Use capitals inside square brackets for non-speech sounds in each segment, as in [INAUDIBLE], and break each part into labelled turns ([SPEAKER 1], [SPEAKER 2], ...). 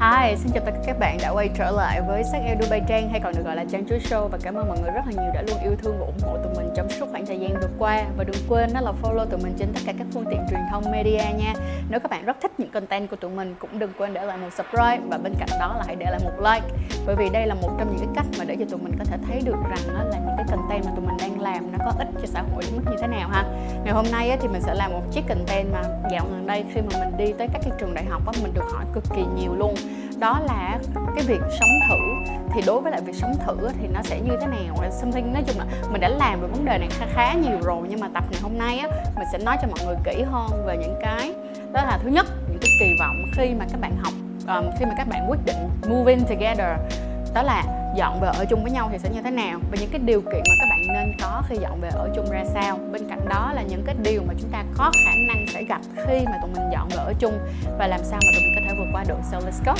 [SPEAKER 1] Hi, xin chào tất cả các bạn đã quay trở lại với Sắc Eo Dubai Trang hay còn được gọi là Trang Chuối Show. Và cảm ơn mọi người rất là nhiều đã luôn yêu thương và ủng hộ tụi mình trong suốt khoảng thời gian vừa qua. Và đừng quên đó là follow tụi mình trên tất cả các phương tiện truyền thông media nha. Nếu các bạn rất thích những content của tụi mình cũng đừng quên để lại một subscribe. Và bên cạnh đó là hãy để lại một like. Bởi vì đây là một trong những cái cách mà để cho tụi mình có thể thấy được rằng đó là những cái content mà tụi mình đang làm nó có ích cho xã hội đến mức như thế nào ha. Ngày hôm nay thì mình sẽ làm một chiếc content mà dạo gần đây khi mà mình đi tới các cái trường đại học á mình được hỏi cực kỳ nhiều luôn đó là cái việc sống thử. Thì đối với lại việc sống thử thì nó sẽ như thế nào? Something nói chung là mình đã làm về vấn đề này khá khá nhiều rồi nhưng mà tập ngày hôm nay á mình sẽ nói cho mọi người kỹ hơn về những cái đó là thứ nhất những cái kỳ vọng khi mà các bạn học um, khi mà các bạn quyết định moving together. Đó là dọn về ở chung với nhau thì sẽ như thế nào? Và những cái điều kiện mà các bạn nên có khi dọn về ở chung ra sao? Bên cạnh đó là những cái điều mà chúng ta có khả năng sẽ gặp khi mà tụi mình dọn về ở chung. Và làm sao mà tụi mình có thể vượt qua được? So let's go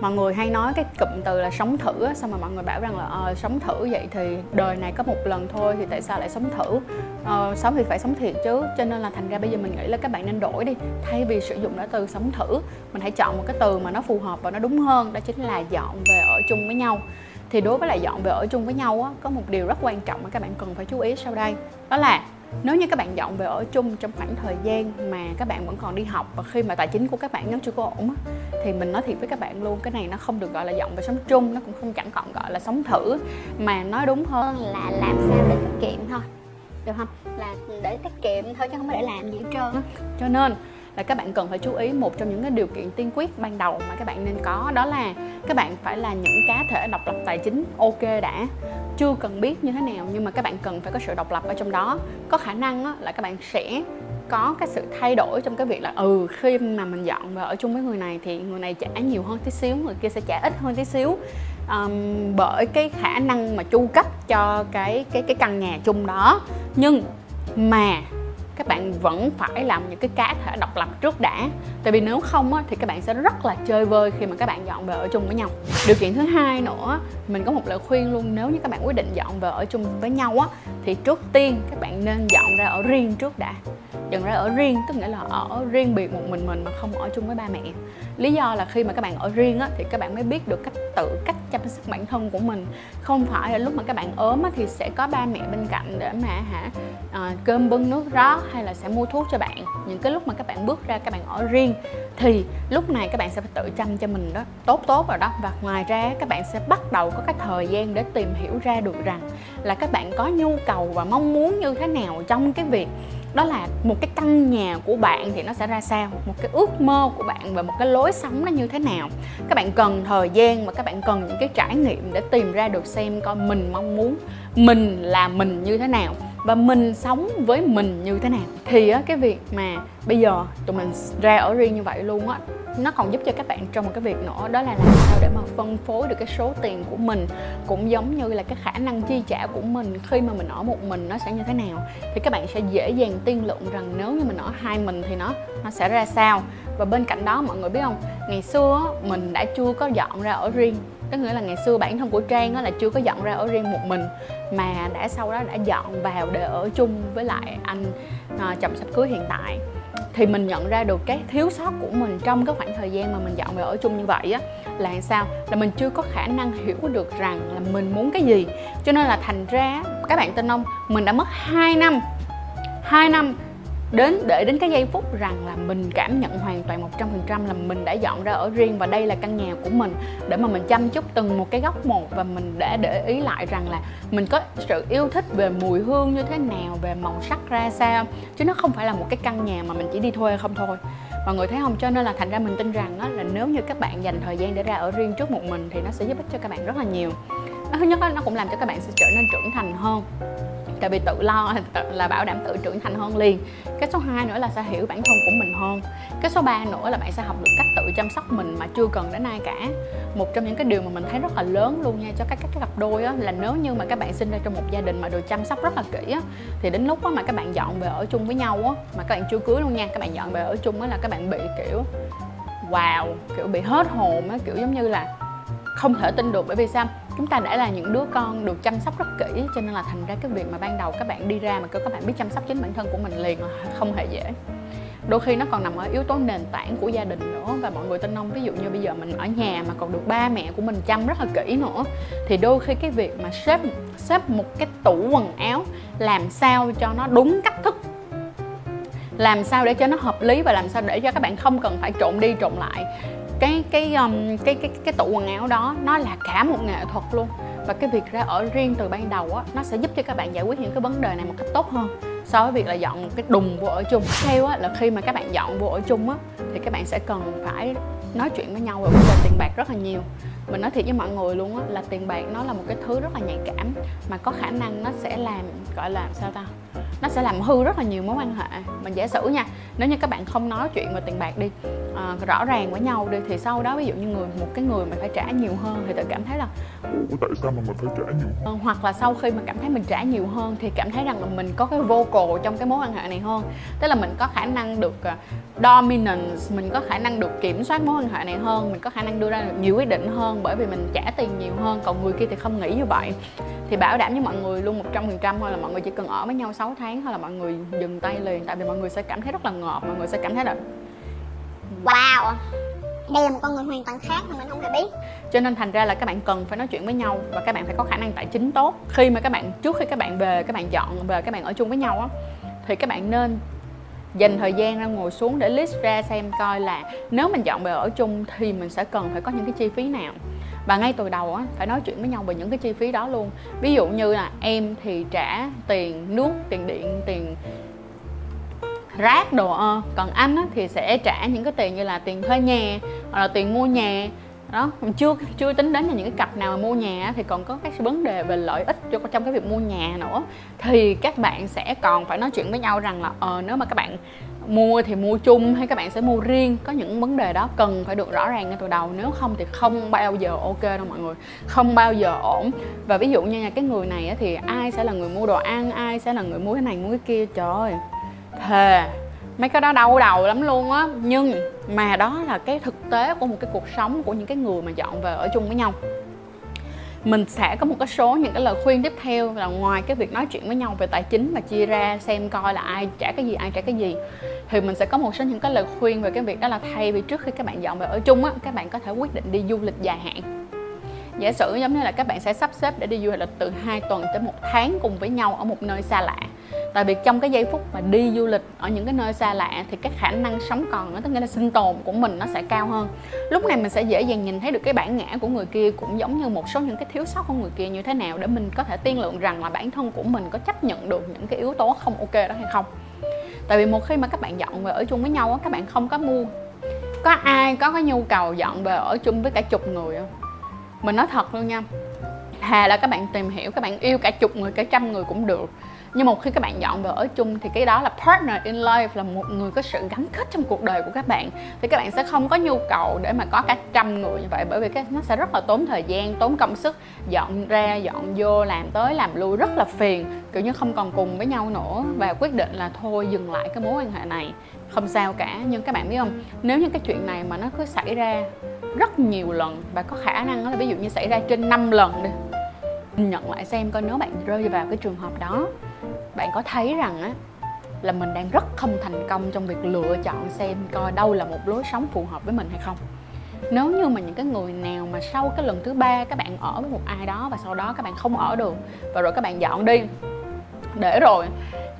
[SPEAKER 1] mọi người hay nói cái cụm từ là sống thử xong mà mọi người bảo rằng là ờ, sống thử vậy thì đời này có một lần thôi thì tại sao lại sống thử? Ờ, sống thì phải sống thiệt chứ cho nên là thành ra bây giờ mình nghĩ là các bạn nên đổi đi. Thay vì sử dụng cái từ sống thử mình hãy chọn một cái từ mà nó phù hợp và nó đúng hơn đó chính là dọn về ở chung với nhau. Thì đối với lại dọn về ở chung với nhau á, có một điều rất quan trọng mà các bạn cần phải chú ý sau đây đó là nếu như các bạn dọn về ở chung trong khoảng thời gian mà các bạn vẫn còn đi học và khi mà tài chính của các bạn nó chưa có ổn thì mình nói thiệt với các bạn luôn, cái này nó không được gọi là dọn về sống chung, nó cũng không chẳng còn gọi là sống thử. Mà nói đúng hơn là làm sao để tiết kiệm thôi, được không? Là để tiết kiệm thôi chứ không phải để làm gì hết trơn cho nên là các bạn cần phải chú ý một trong những cái điều kiện tiên quyết ban đầu mà các bạn nên có, đó là các bạn phải là những cá thể độc lập tài chính ok đã chưa cần biết như thế nào nhưng mà các bạn cần phải có sự độc lập ở trong đó. Có khả năng á, là các bạn sẽ có cái sự thay đổi trong cái việc là ừ khi mà mình dọn và ở chung với người này thì người này trả nhiều hơn tí xíu người kia sẽ trả ít hơn tí xíu. Um, bởi cái khả năng mà chu cấp cho cái cái cái căn nhà chung đó. Nhưng mà các bạn vẫn phải làm những cái cá thể độc lập trước đã. Tại vì nếu không á, thì các bạn sẽ rất là chơi vơi khi mà các bạn dọn về ở chung với nhau. Điều kiện thứ hai nữa mình có một lời khuyên luôn nếu như các bạn quyết định dọn về ở chung với nhau á thì trước tiên các bạn nên dọn ra ở riêng trước đã dần ra ở riêng tức nghĩa là ở riêng biệt một mình mình mà không ở chung với ba mẹ. Lý do là khi mà các bạn ở riêng á, thì các bạn mới biết được cách tự cách chăm sóc bản thân của mình. Không phải là lúc mà các bạn ốm á, thì sẽ có ba mẹ bên cạnh để mà hả à, cơm bưng nước rót hay là sẽ mua thuốc cho bạn. Những cái lúc mà các bạn bước ra các bạn ở riêng thì lúc này các bạn sẽ phải tự chăm cho mình đó tốt tốt rồi đó. Và ngoài ra các bạn sẽ bắt đầu có cái thời gian để tìm hiểu ra được rằng là các bạn có nhu cầu và mong muốn như thế nào trong cái việc đó là một cái căn nhà của bạn thì nó sẽ ra sao? Một cái ước mơ của bạn và một cái lối sống nó như thế nào? Các bạn cần thời gian và các bạn cần những cái trải nghiệm để tìm ra được xem coi mình mong muốn mình là mình như thế nào và mình sống với mình như thế nào? Thì á, cái việc mà bây giờ tụi mình ra ở riêng như vậy luôn á nó còn giúp cho các bạn trong một cái việc nữa đó là làm sao để mà phân phối được cái số tiền của mình cũng giống như là cái khả năng chi trả của mình khi mà mình ở một mình nó sẽ như thế nào. Thì các bạn sẽ dễ dàng tiên lượng rằng nếu như mình ở hai mình thì nó nó sẽ ra sao. Và bên cạnh đó mọi người biết không? Ngày xưa mình đã chưa có dọn ra ở riêng tức nghĩa là ngày xưa bản thân của trang là chưa có dọn ra ở riêng một mình mà đã sau đó đã dọn vào để ở chung với lại anh à, chồng sắp cưới hiện tại. Thì mình nhận ra được cái thiếu sót của mình trong cái khoảng thời gian mà mình dọn về ở chung như vậy á là sao? Là mình chưa có khả năng hiểu được rằng là mình muốn cái gì. Cho nên là thành ra các bạn tin không? Mình đã mất 2 năm 2 năm đến để đến cái giây phút rằng là mình cảm nhận hoàn toàn 100% là mình đã dọn ra ở riêng và đây là căn nhà của mình để mà mình chăm chút từng một cái góc một và mình đã để ý lại rằng là mình có sự yêu thích về mùi hương như thế nào về màu sắc ra sao. Chứ nó không phải là một cái căn nhà mà mình chỉ đi thuê không thôi. Mọi người thấy không? Cho nên là thành ra mình tin rằng đó là nếu như các bạn dành thời gian để ra ở riêng trước một mình thì nó sẽ giúp ích cho các bạn rất là nhiều. Thứ nhất đó, nó cũng làm cho các bạn sẽ trở nên trưởng thành hơn tại vì tự lo [LAUGHS] là bảo đảm tự trưởng thành hơn liền. Cái số 2 nữa là sẽ hiểu bản thân của mình hơn. Cái số 3 nữa là bạn sẽ học được cách tự chăm sóc mình mà chưa cần đến ai cả. Một trong những cái điều mà mình thấy rất là lớn luôn nha cho các các cặp đôi á, là nếu như mà các bạn sinh ra trong một gia đình mà được chăm sóc rất là kỹ á, thì đến lúc á, mà các bạn dọn về ở chung với nhau á, mà các bạn chưa cưới luôn nha các bạn dọn về ở chung á là các bạn bị kiểu wow kiểu bị hết hồn á kiểu giống như là không thể tin được bởi vì sao? Chúng ta đã là những đứa con được chăm sóc rất kỹ, cho nên là thành ra cái việc mà ban đầu các bạn đi ra mà các bạn biết chăm sóc chính bản thân của mình liền là không hề dễ. Đôi khi nó còn nằm ở yếu tố nền tảng của gia đình nữa, và mọi người tin không ví dụ như bây giờ mình ở nhà mà còn được ba mẹ của mình chăm rất là kỹ nữa, thì đôi khi cái việc mà xếp xếp một cái tủ quần áo làm sao cho nó đúng cách thức, làm sao để cho nó hợp lý và làm sao để cho các bạn không cần phải trộn đi trộn lại cái cái um, cái cái cái tủ quần áo đó nó là cả một nghệ thuật luôn. Và cái việc ra ở riêng từ ban đầu á nó sẽ giúp cho các bạn giải quyết những cái vấn đề này một cách tốt hơn so với việc là dọn một cái đùng vô ở chung. Theo á là khi mà các bạn dọn vô ở chung á thì các bạn sẽ cần phải nói chuyện với nhau về vấn đề tiền bạc rất là nhiều. Mình nói thiệt với mọi người luôn á là tiền bạc nó là một cái thứ rất là nhạy cảm mà có khả năng nó sẽ làm gọi là sao ta nó sẽ làm hư rất là nhiều mối quan hệ. Mình giả sử nha nếu như các bạn không nói chuyện về tiền bạc đi à, rõ ràng với nhau đi thì sau đó ví dụ như người một cái người mà phải trả nhiều hơn thì tự cảm thấy là
[SPEAKER 2] Ủa tại sao mà mình phải trả nhiều hơn?
[SPEAKER 1] Ờ, hoặc là sau khi mà cảm thấy mình trả nhiều hơn thì cảm thấy rằng là mình có cái vocal trong cái mối quan hệ này hơn tức là mình có khả năng được uh, dominance mình có khả năng được kiểm soát mối quan hệ này hơn mình có khả năng đưa ra được nhiều quyết định hơn bởi vì mình trả tiền nhiều hơn còn người kia thì không nghĩ như vậy thì bảo đảm với mọi người luôn một trăm phần trăm thôi là mọi người chỉ cần ở với nhau 6 tháng thôi là mọi người dừng tay liền tại vì mọi người sẽ cảm thấy rất là ngợp mọi người sẽ cảm thấy là
[SPEAKER 3] Wow. Đây là một con người hoàn toàn khác mà mình không hề biết.
[SPEAKER 1] Cho nên thành ra là các bạn cần phải nói chuyện với nhau và các bạn phải có khả năng tài chính tốt. Khi mà các bạn, trước khi các bạn về, các bạn chọn về các bạn ở chung với nhau á, thì các bạn nên dành thời gian ra ngồi xuống để list ra xem coi là nếu mình chọn về ở chung thì mình sẽ cần phải có những cái chi phí nào. Và ngay từ đầu á, phải nói chuyện với nhau về những cái chi phí đó luôn. Ví dụ như là em thì trả tiền nước, tiền điện, tiền rác đồ ơ còn anh á, thì sẽ trả những cái tiền như là tiền thuê nhà hoặc là tiền mua nhà. Đó chưa chưa tính đến là những cái cặp nào mà mua nhà thì còn có các vấn đề về lợi ích cho trong cái việc mua nhà nữa. Thì các bạn sẽ còn phải nói chuyện với nhau rằng là ờ nếu mà các bạn mua thì mua chung hay các bạn sẽ mua riêng có những vấn đề đó cần phải được rõ ràng ngay từ đầu. Nếu không thì không bao giờ ok đâu mọi người không bao giờ ổn. Và ví dụ như nhà cái người này thì ai sẽ là người mua đồ ăn ai sẽ là người mua cái này mua cái kia trời ơi thề. Mấy cái đó đau đầu lắm luôn á. Nhưng mà đó là cái thực tế của một cái cuộc sống của những cái người mà dọn về ở chung với nhau. Mình sẽ có một cái số những cái lời khuyên tiếp theo là ngoài cái việc nói chuyện với nhau về tài chính và chia ra xem coi là ai trả cái gì, ai trả cái gì, thì mình sẽ có một số những cái lời khuyên về cái việc đó là thay vì trước khi các bạn dọn về ở chung á, các bạn có thể quyết định đi du lịch dài hạn giả sử giống như là các bạn sẽ sắp xếp để đi du lịch từ 2 tuần tới một tháng cùng với nhau ở một nơi xa lạ. Tại vì trong cái giây phút mà đi du lịch ở những cái nơi xa lạ thì cái khả năng sống còn nó tức nghĩa là sinh tồn của mình nó sẽ cao hơn. Lúc này mình sẽ dễ dàng nhìn thấy được cái bản ngã của người kia cũng giống như một số những cái thiếu sót của người kia như thế nào để mình có thể tiên lượng rằng là bản thân của mình có chấp nhận được những cái yếu tố không ok đó hay không. Tại vì một khi mà các bạn dọn về ở chung với nhau các bạn không có mua, có ai có cái nhu cầu dọn về ở chung với cả chục người không mình nói thật luôn nha. Thà là các bạn tìm hiểu, các bạn yêu cả chục người, cả trăm người cũng được. Nhưng một khi các bạn dọn về ở chung thì cái đó là partner in life, là một người có sự gắn kết trong cuộc đời của các bạn. Thì các bạn sẽ không có nhu cầu để mà có cả trăm người như vậy, bởi vì cái nó sẽ rất là tốn thời gian, tốn công sức. Dọn ra, dọn vô, làm tới, làm lui rất là phiền. Kiểu như không còn cùng với nhau nữa. Và quyết định là thôi, dừng lại cái mối quan hệ này. Không sao cả, nhưng các bạn biết không? Nếu như cái chuyện này mà nó cứ xảy ra rất nhiều lần. Và có khả năng là ví dụ như xảy ra trên 5 lần đi nhận lại xem coi nếu bạn rơi vào cái trường hợp đó, bạn có thấy rằng á, là mình đang rất không thành công trong việc lựa chọn xem coi đâu là một lối sống phù hợp với mình hay không. Nếu như mà những cái người nào mà sau cái lần thứ ba các bạn ở với một ai đó và sau đó các bạn không ở được, và rồi các bạn dọn đi, để rồi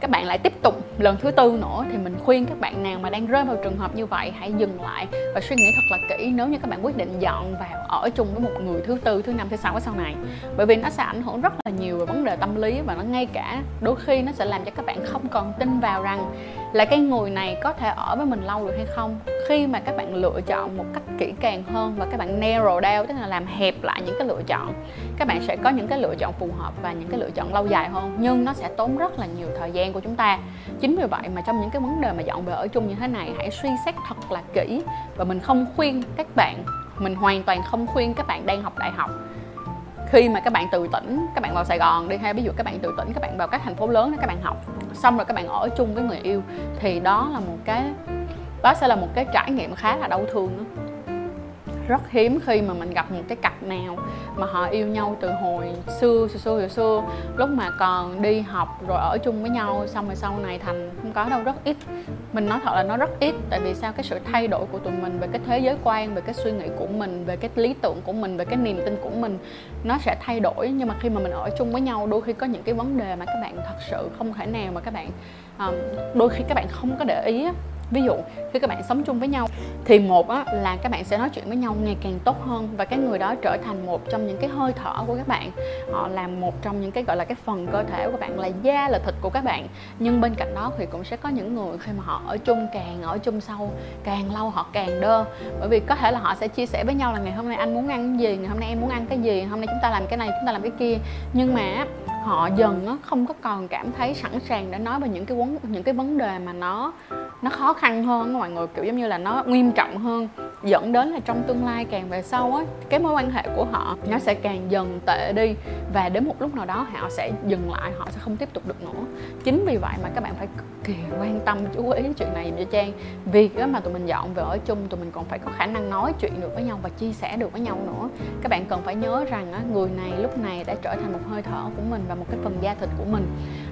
[SPEAKER 1] các bạn lại tiếp tục lần thứ tư nữa thì mình khuyên các bạn nào mà đang rơi vào trường hợp như vậy, hãy dừng lại và suy nghĩ thật là kỹ nếu như các bạn quyết định dọn vào ở chung với một người thứ tư, thứ năm, thứ sáu sau này. Bởi vì nó sẽ ảnh hưởng rất là nhiều về vấn đề tâm lý và nó ngay cả đôi khi nó sẽ làm cho các bạn không còn tin vào rằng là cái người này có thể ở với mình lâu được hay không? Khi mà các bạn lựa chọn một cách kỹ càng hơn và các bạn narrow down, tức là làm hẹp lại những cái lựa chọn, các bạn sẽ có những cái lựa chọn phù hợp và những cái lựa chọn lâu dài hơn. Nhưng nó sẽ tốn rất là nhiều thời gian của chúng ta. Chính vì vậy mà trong những cái vấn đề mà dọn về ở chung như thế này, hãy suy xét thật là kỹ và mình không khuyên các bạn, mình hoàn toàn không khuyên các bạn đang học đại học khi mà các bạn từ tỉnh, các bạn vào sài gòn đi hay ví dụ các bạn từ tỉnh, các bạn vào các thành phố lớn để các bạn học, xong rồi các bạn ở chung với người yêu, thì đó là một cái, đó sẽ là một cái trải nghiệm khá là đau thương đó rất hiếm khi mà mình gặp một cái cặp nào mà họ yêu nhau từ hồi xưa xưa xưa xưa, xưa. Lúc mà còn đi học rồi ở chung với nhau xong rồi sau này thành không có đâu rất ít. Mình nói thật là nó rất ít tại vì sao? Cái sự thay đổi của tụi mình về cái thế giới quan về cái suy nghĩ của mình về cái lý tưởng của mình về cái niềm tin của mình nó sẽ thay đổi. Nhưng mà khi mà mình ở chung với nhau đôi khi có những cái vấn đề mà các bạn thật sự không thể nào mà các bạn um, đôi khi các bạn không có để ý ví dụ khi các bạn sống chung với nhau thì một á, là các bạn sẽ nói chuyện với nhau ngày càng tốt hơn và cái người đó trở thành một trong những cái hơi thở của các bạn. Họ làm một trong những cái gọi là cái phần cơ thể của bạn là da là thịt của các bạn. Nhưng bên cạnh đó thì cũng sẽ có những người khi mà họ ở chung càng ở chung sâu càng lâu họ càng đơ. Bởi vì có thể là họ sẽ chia sẻ với nhau là ngày hôm nay anh muốn ăn cái gì ngày hôm nay em muốn ăn cái gì hôm nay chúng ta làm cái này chúng ta làm cái kia. Nhưng mà họ dần không có còn cảm thấy sẵn sàng để nói về những cái vấn, những cái vấn đề mà nó nó khó khăn hơn mọi người. Kiểu giống như là nó nghiêm trọng hơn, dẫn đến là trong tương lai càng về sau á, cái mối quan hệ của họ nó sẽ càng dần tệ đi và đến một lúc nào đó họ sẽ dừng lại, họ sẽ không tiếp tục được nữa. Chính vì vậy mà các bạn phải cực kỳ quan tâm, chú ý chuyện này cho trang. Vì á mà tụi mình dọn về ở chung, tụi mình còn phải có khả năng nói chuyện được với nhau và chia sẻ được với nhau nữa. Các bạn cần phải nhớ rằng á, người này lúc này đã trở thành một hơi thở của mình và một cái phần da thịt của mình.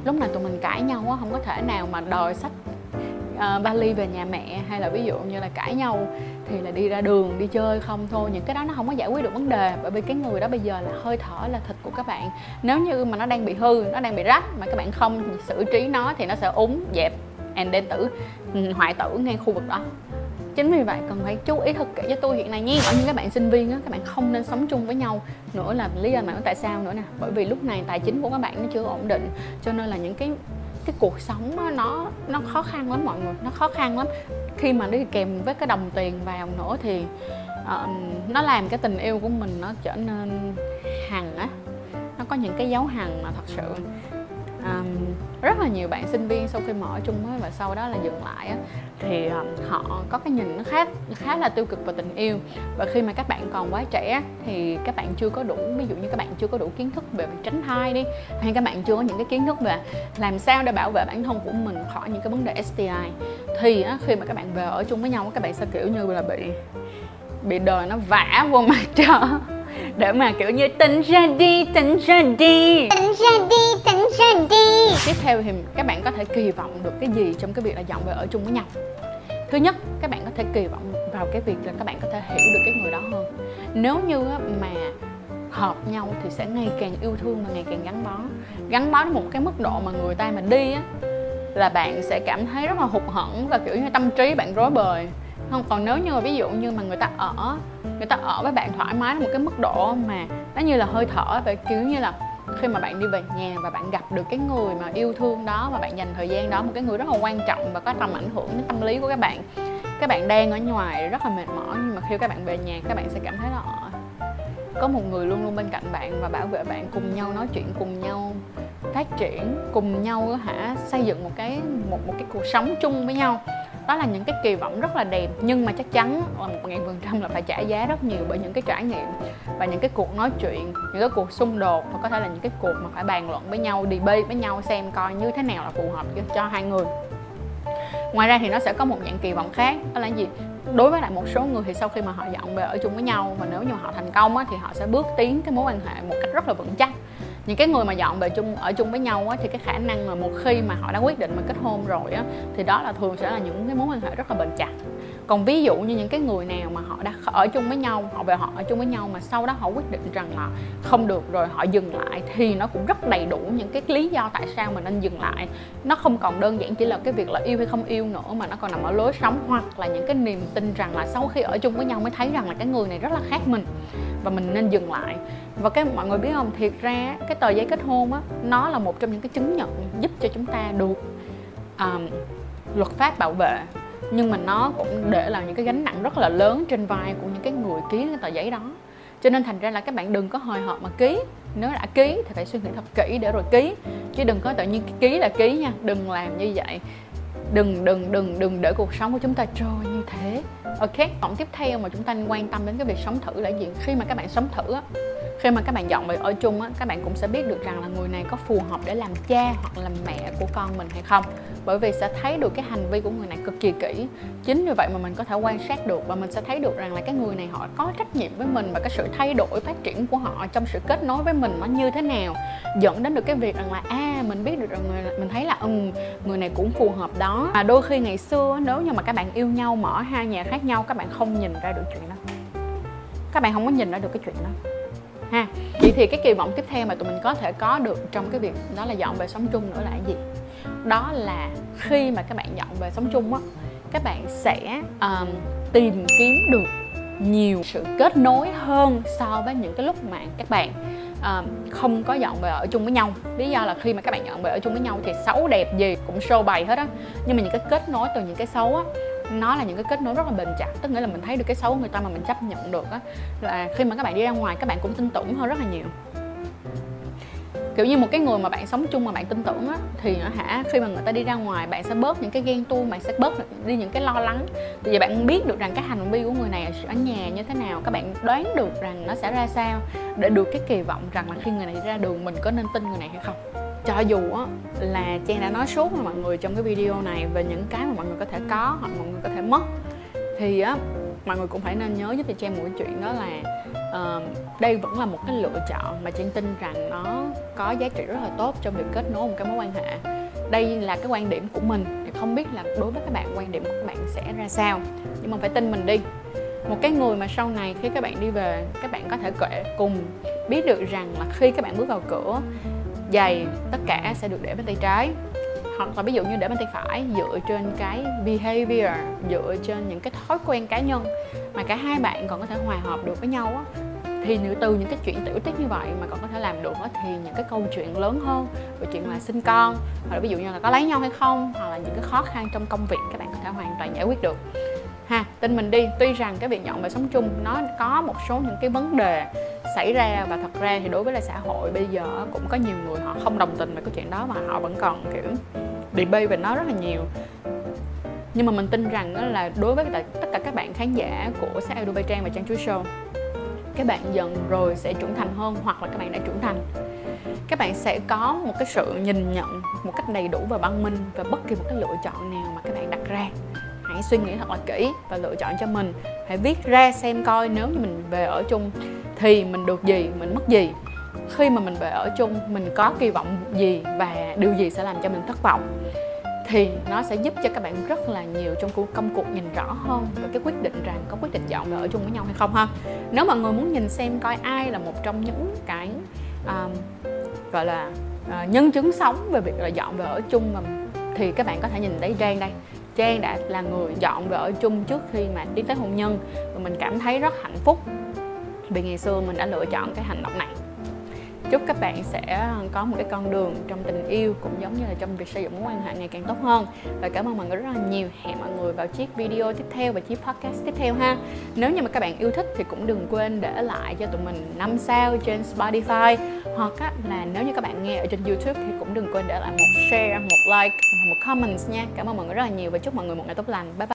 [SPEAKER 1] Lúc nào tụi mình cãi nhau á không có thể nào mà đòi sách uh, ờ, vali về nhà mẹ hay là ví dụ như là cãi nhau thì là đi ra đường đi chơi không thôi. Những cái đó nó không có giải quyết được vấn đề bởi vì cái người đó bây giờ là hơi thở là thịt của các bạn. Nếu như mà nó đang bị hư nó đang bị rách mà các bạn không xử trí nó thì nó sẽ úng dẹp and then tử ừ, hoại tử ngay khu vực đó chính vì vậy cần phải chú ý thật kỹ cho tôi hiện nay nha ở những các bạn sinh viên á các bạn không nên sống chung với nhau. Nữa là lý do mà tại sao nữa nè. Bởi vì lúc này tài chính của các bạn nó chưa ổn định. Cho nên là những cái cái cuộc sống đó, nó nó khó khăn lắm mọi người. Nó khó khăn lắm. Khi mà đi kèm với cái đồng tiền vào nữa thì uh, nó làm cái tình yêu của mình nó trở nên hằng á. Nó có những cái dấu hằng mà thật sự um, rất là nhiều bạn sinh viên sau khi mở chung mới và sau đó là dừng lại á, thì um, họ có cái nhìn nó khác khá là tiêu cực về tình yêu. Và khi mà các bạn còn quá trẻ thì các bạn chưa có đủ ví dụ như các bạn chưa có đủ kiến thức về việc tránh thai đi hay các bạn chưa có những cái kiến thức về làm sao để bảo vệ bản thân của mình khỏi những cái vấn đề STI thì á, khi mà các bạn về ở chung với nhau các bạn sẽ kiểu như là bị bị đời nó vả vô mặt [LAUGHS] trời để mà kiểu như tỉnh ra đi tỉnh ra đi.
[SPEAKER 3] Tỉnh ra đi tỉnh ra đi.
[SPEAKER 1] Tiếp theo thì các bạn có thể kỳ vọng được cái gì trong cái việc là dọn về ở chung với nhau? Thứ nhất các bạn có thể kỳ vọng vào cái việc là các bạn có thể hiểu được cái người đó hơn. Nếu như mà hợp nhau thì sẽ ngày càng yêu thương và ngày càng gắn bó. Gắn bó đến một cái mức độ mà người ta mà đi á là bạn sẽ cảm thấy rất là hụt hẫng và kiểu như tâm trí bạn rối bời không, còn nếu như mà ví dụ như mà người ta ở, người ta ở với bạn thoải mái một cái mức độ mà nó như là hơi thở vậy kiểu như là khi mà bạn đi về nhà và bạn gặp được cái người mà yêu thương đó và bạn dành thời gian đó, một cái người rất là quan trọng và có tầm ảnh hưởng đến tâm lý của các bạn. Các bạn đang ở ngoài rất là mệt mỏi, nhưng mà khi các bạn về nhà, các bạn sẽ cảm thấy là ờ, có một người luôn luôn bên cạnh bạn và bảo vệ bạn, cùng nhau nói chuyện, cùng nhau phát triển, cùng nhau hả, xây dựng một cái, một một cái cuộc sống chung với nhau đó là những cái kỳ vọng rất là đẹp. Nhưng mà chắc chắn là một ngàn phần trăm là phải trả giá rất nhiều bởi những cái trải nghiệm và những cái cuộc nói chuyện những cái cuộc xung đột và có thể là những cái cuộc mà phải bàn luận với nhau debate với nhau xem coi như thế nào là phù hợp cho hai người. Ngoài ra thì nó sẽ có một dạng kỳ vọng khác đó là gì? Đối với lại một số người thì sau khi mà họ dọn về ở chung với nhau và nếu như họ thành công á, thì họ sẽ bước tiến cái mối quan hệ một cách rất là vững chắc những cái người mà dọn về chung ở chung với nhau á, thì cái khả năng mà một khi mà họ đã quyết định mà kết hôn rồi á, thì đó là thường sẽ là những cái mối quan hệ rất là bền chặt còn ví dụ như những cái người nào mà họ đã ở chung với nhau họ về họ ở chung với nhau mà sau đó họ quyết định rằng là không được rồi họ dừng lại thì nó cũng rất đầy đủ những cái lý do tại sao mà nên dừng lại. Nó không còn đơn giản chỉ là cái việc là yêu hay không yêu nữa mà nó còn nằm ở lối sống hoặc là những cái niềm tin rằng là sau khi ở chung với nhau mới thấy rằng là cái người này rất là khác mình và mình nên dừng lại. Và cái mọi người biết không? Thiệt ra cái tờ giấy kết hôn á nó là một trong những cái chứng nhận giúp cho chúng ta được um, luật pháp bảo vệ nhưng mà nó cũng để lại những cái gánh nặng rất là lớn trên vai của những cái người ký cái tờ giấy đó. Cho nên thành ra là các bạn đừng có hồi hộp mà ký. Nếu đã ký thì phải suy nghĩ thật kỹ để rồi ký. Chứ đừng có tự nhiên ký là ký nha. Đừng làm như vậy. Đừng đừng đừng đừng để cuộc sống của chúng ta trôi như thế. Ok, tổng tiếp theo mà chúng ta quan tâm đến cái việc sống thử là gì? Khi mà các bạn sống thử á khi mà các bạn dọn về ở chung á, các bạn cũng sẽ biết được rằng là người này có phù hợp để làm cha hoặc làm mẹ của con mình hay không. Bởi vì sẽ thấy được cái hành vi của người này cực kỳ kỹ. Chính vì vậy mà mình có thể quan sát được và mình sẽ thấy được rằng là cái người này họ có trách nhiệm với mình và cái sự thay đổi, phát triển của họ trong sự kết nối với mình nó như thế nào. Dẫn đến được cái việc rằng là à mình biết được rằng người mình thấy là ừ người này cũng phù hợp đó. Mà đôi khi ngày xưa nếu như mà các bạn yêu nhau, mở hai nhà khác nhau, các bạn không nhìn ra được chuyện đó. Các bạn không có nhìn ra được cái chuyện đó ha. Vậy thì cái kỳ vọng tiếp theo mà tụi mình có thể có được trong cái việc đó là dọn về sống chung nữa là cái gì? Đó là khi mà các bạn dọn về sống chung á các bạn sẽ um, tìm kiếm được nhiều sự kết nối hơn so với những cái lúc mà các bạn uh, không có dọn về ở chung với nhau. Lý do là khi mà các bạn dọn về ở chung với nhau thì xấu đẹp gì cũng show bày hết á. Nhưng mà những cái kết nối từ những cái xấu á nó là những cái kết nối rất là bền chặt, tức nghĩa là mình thấy được cái xấu của người ta mà mình chấp nhận được á. Là khi mà các bạn đi ra ngoài, các bạn cũng tin tưởng hơn rất là nhiều. Kiểu như một cái người mà bạn sống chung mà bạn tin tưởng á, thì hả, khi mà người ta đi ra ngoài, bạn sẽ bớt những cái ghen tuông, bạn sẽ bớt đi những cái lo lắng. Tại vì bạn biết được rằng cái hành vi của người này ở nhà như thế nào, các bạn đoán được rằng nó sẽ ra sao để được cái kỳ vọng rằng là khi người này ra đường mình có nên tin người này hay không cho dù á là Trang đã nói suốt với mọi người trong cái video này về những cái mà mọi người có thể có hoặc mọi người có thể mất thì á mọi người cũng phải nên nhớ giúp cho Trang một cái chuyện đó là uh, đây vẫn là một cái lựa chọn mà Trang tin rằng nó có giá trị rất là tốt trong việc kết nối một cái mối quan hệ. Đây là cái quan điểm của mình thì không biết là đối với các bạn quan điểm của các bạn sẽ ra sao. Nhưng mà phải tin mình đi. Một cái người mà sau này khi các bạn đi về các bạn có thể kể cùng biết được rằng là khi các bạn bước vào cửa giày, tất cả sẽ được để bên tay trái. Hoặc là ví dụ như để bên tay phải, dựa trên cái behavior, dựa trên những cái thói quen cá nhân mà cả hai bạn còn có thể hòa hợp được với nhau á. Thì từ những cái chuyện tiểu tiết như vậy mà còn có thể làm được á, thì những cái câu chuyện lớn hơn về chuyện là sinh con, hoặc là ví dụ như là có lấy nhau hay không, hoặc là những cái khó khăn trong công việc, các bạn có thể hoàn toàn giải quyết được. Ha, tin mình đi, tuy rằng cái việc dọn về sống chung nó có một số những cái vấn đề xảy ra. Và thật ra thì đối với lại xã hội bây giờ cũng có nhiều người họ không đồng tình về cái chuyện đó mà họ vẫn còn, kiểu debate về nó rất là nhiều. Nhưng mà mình tin rằng đó là đối với tất cả các bạn khán giả của xã Edu Trang và Trang Chuối Show, các bạn dần rồi sẽ trưởng thành hơn hoặc là các bạn đã trưởng thành. Các bạn sẽ có một cái sự nhìn nhận một cách đầy đủ và văn minh và bất kỳ một cái lựa chọn nào mà các bạn đặt ra. Hãy suy nghĩ thật là kỹ và lựa chọn cho mình. Hãy viết ra, xem coi nếu như mình về ở chung thì mình được gì mình mất gì. Khi mà mình về ở chung mình có kỳ vọng gì và điều gì sẽ làm cho mình thất vọng thì nó sẽ giúp cho các bạn rất là nhiều trong cuộc công cuộc nhìn rõ hơn về cái quyết định rằng có quyết định chọn về ở chung với nhau hay không ha. Nếu mọi người muốn nhìn xem coi ai là một trong những cái um, gọi là uh, nhân chứng sống về việc là dọn về ở chung mà thì các bạn có thể nhìn thấy Trang đây. Trang đã là người dọn về ở chung trước khi mà tiến tới hôn nhân và mình cảm thấy rất hạnh phúc vì ngày xưa mình đã lựa chọn cái hành động này. Chúc các bạn sẽ có một cái con đường trong tình yêu cũng giống như là trong việc xây dựng mối quan hệ ngày càng tốt hơn. Và cảm ơn mọi người rất là nhiều. Hẹn mọi người vào chiếc video tiếp theo và chiếc podcast tiếp theo ha. Nếu như mà các bạn yêu thích thì cũng đừng quên để lại cho tụi mình 5 sao trên Spotify. Hoặc á, là nếu như các bạn nghe ở trên YouTube thì cũng đừng quên để lại một share một like một comments nha. Cảm ơn mọi người rất là nhiều và chúc mọi người một ngày tốt lành. Bye bye.